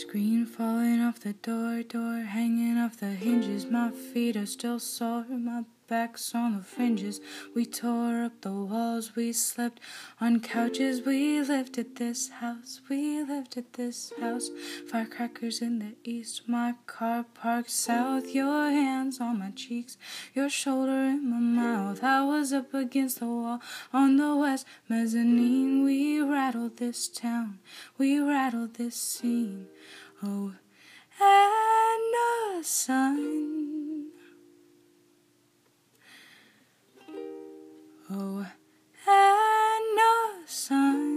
Screen falling off the door, door hanging off the hinges. My feet are still sore, my back's on the fringes. We tore up the walls, we slept on couches. We lived at this house, we lived at this house. Firecrackers in the east, my car parked south. Your hands on cheeks, your shoulder in my mouth. I was up against the wall on the west mezzanine. We rattled this town, we rattled this scene. Oh, the sun. Oh, and the sun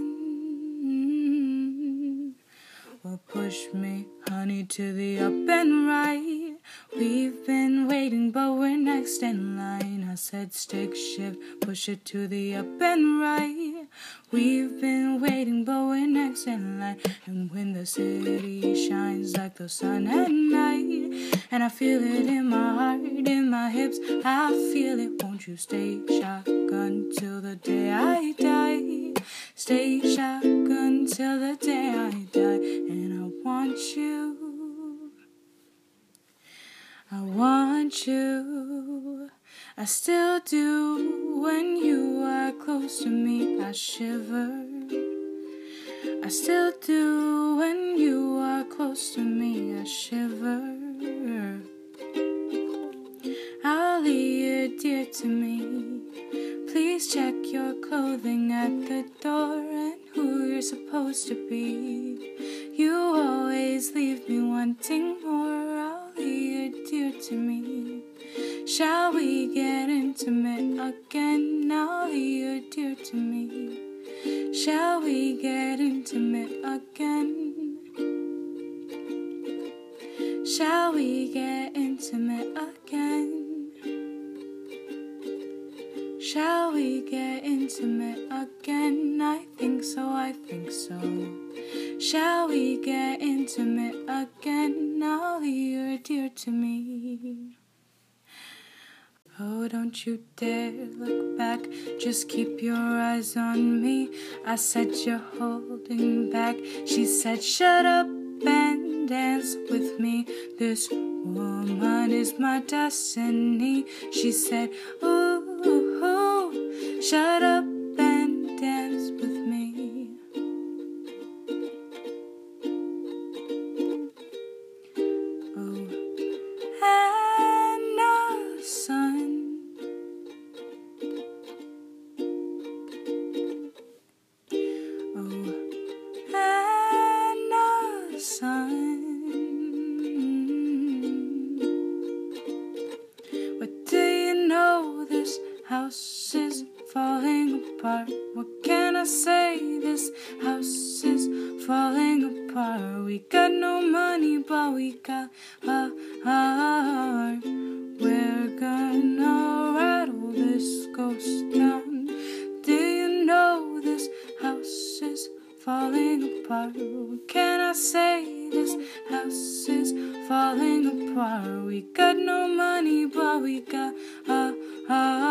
will push me, honey, to the up and right. We've been waiting, but we're next in line. I said, stick shift, push it to the up and right. We've been waiting, but we're next in line. And when the city shines like the sun at night, and I feel it in my heart, in my hips, I feel it. Won't you stay shotgun till the day I die? Stay shotgun till the day I die, and I want you. I want you. I still do when you are close to me. I shiver. I still do when you are close to me. I shiver. Ali, you're dear to me. Please check your clothing at the door and who you're supposed to be. You always leave me wanting more. We get intimate again? Ali, you're dear to me. Shall we get intimate again? Shall we get intimate again? Shall we get intimate again? I think so, I think so. Shall we get intimate again? Now you're dear to me. Oh, don't you dare look back, just keep your eyes on me. I said you're holding back. She said, shut up and dance with me. This woman is my destiny. She said, ooh, ooh, shut up house is falling apart. What can I say? This house is falling apart. We got no money, but we got a heart. We're gonna rattle this ghost down. Do you know this house is falling apart? What can I say? This house is falling apart. We got no money, but we got a heart.